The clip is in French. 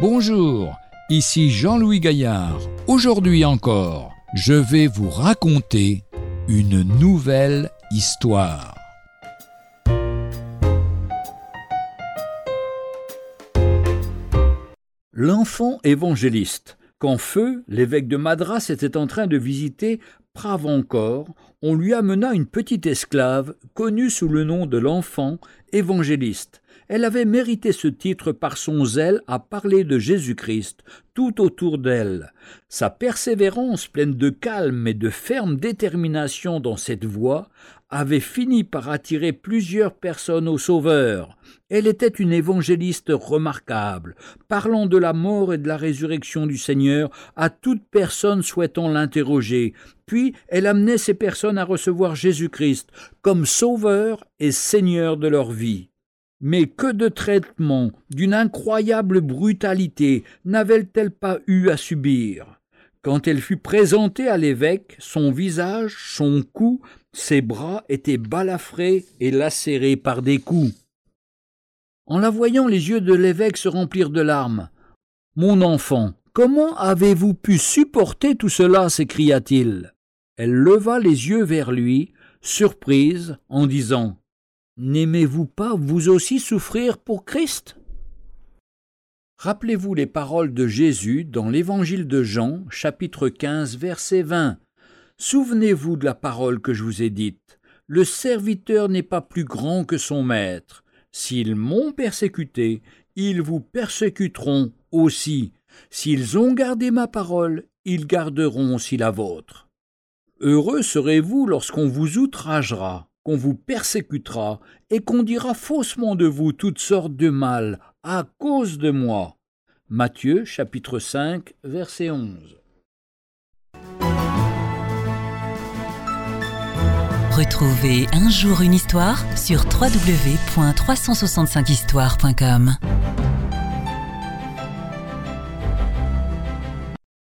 Bonjour, ici Jean-Louis Gaillard. Aujourd'hui encore, je vais vous raconter une nouvelle histoire. L'enfant évangéliste. Quand Feu, l'évêque de Madras, était en train de visiter Pravancore, on lui amena une petite esclave connue sous le nom de l'enfant évangéliste. Elle avait mérité ce titre par son zèle à parler de Jésus-Christ tout autour d'elle. Sa persévérance pleine de calme et de ferme détermination dans cette voie avait fini par attirer plusieurs personnes au Sauveur. Elle était une évangéliste remarquable, parlant de la mort et de la résurrection du Seigneur à toute personne souhaitant l'interroger. Puis elle amenait ces personnes à recevoir Jésus-Christ comme Sauveur et Seigneur de leur vie. Mais que de traitements, d'une incroyable brutalité, n'avait-elle pas eu à subir? Quand elle fut présentée à l'évêque, son visage, son cou, ses bras étaient balafrés et lacérés par des coups. En la voyant, les yeux de l'évêque se remplirent de larmes. Mon enfant, comment avez-vous pu supporter tout cela s'écria-t-il. Elle leva les yeux vers lui, surprise, en disant N'aimez-vous pas vous aussi souffrir pour Christ? Rappelez-vous les paroles de Jésus dans l'Évangile de Jean, chapitre 15, verset 20. Souvenez-vous de la parole que je vous ai dite. Le serviteur n'est pas plus grand que son maître. S'ils m'ont persécuté, ils vous persécuteront aussi. S'ils ont gardé ma parole, ils garderont aussi la vôtre. Heureux serez-vous lorsqu'on vous outragera qu'on vous persécutera et qu'on dira faussement de vous toutes sortes de mal à cause de moi. Matthieu chapitre 5 verset 11. Retrouvez un jour une histoire sur www.365histoire.com.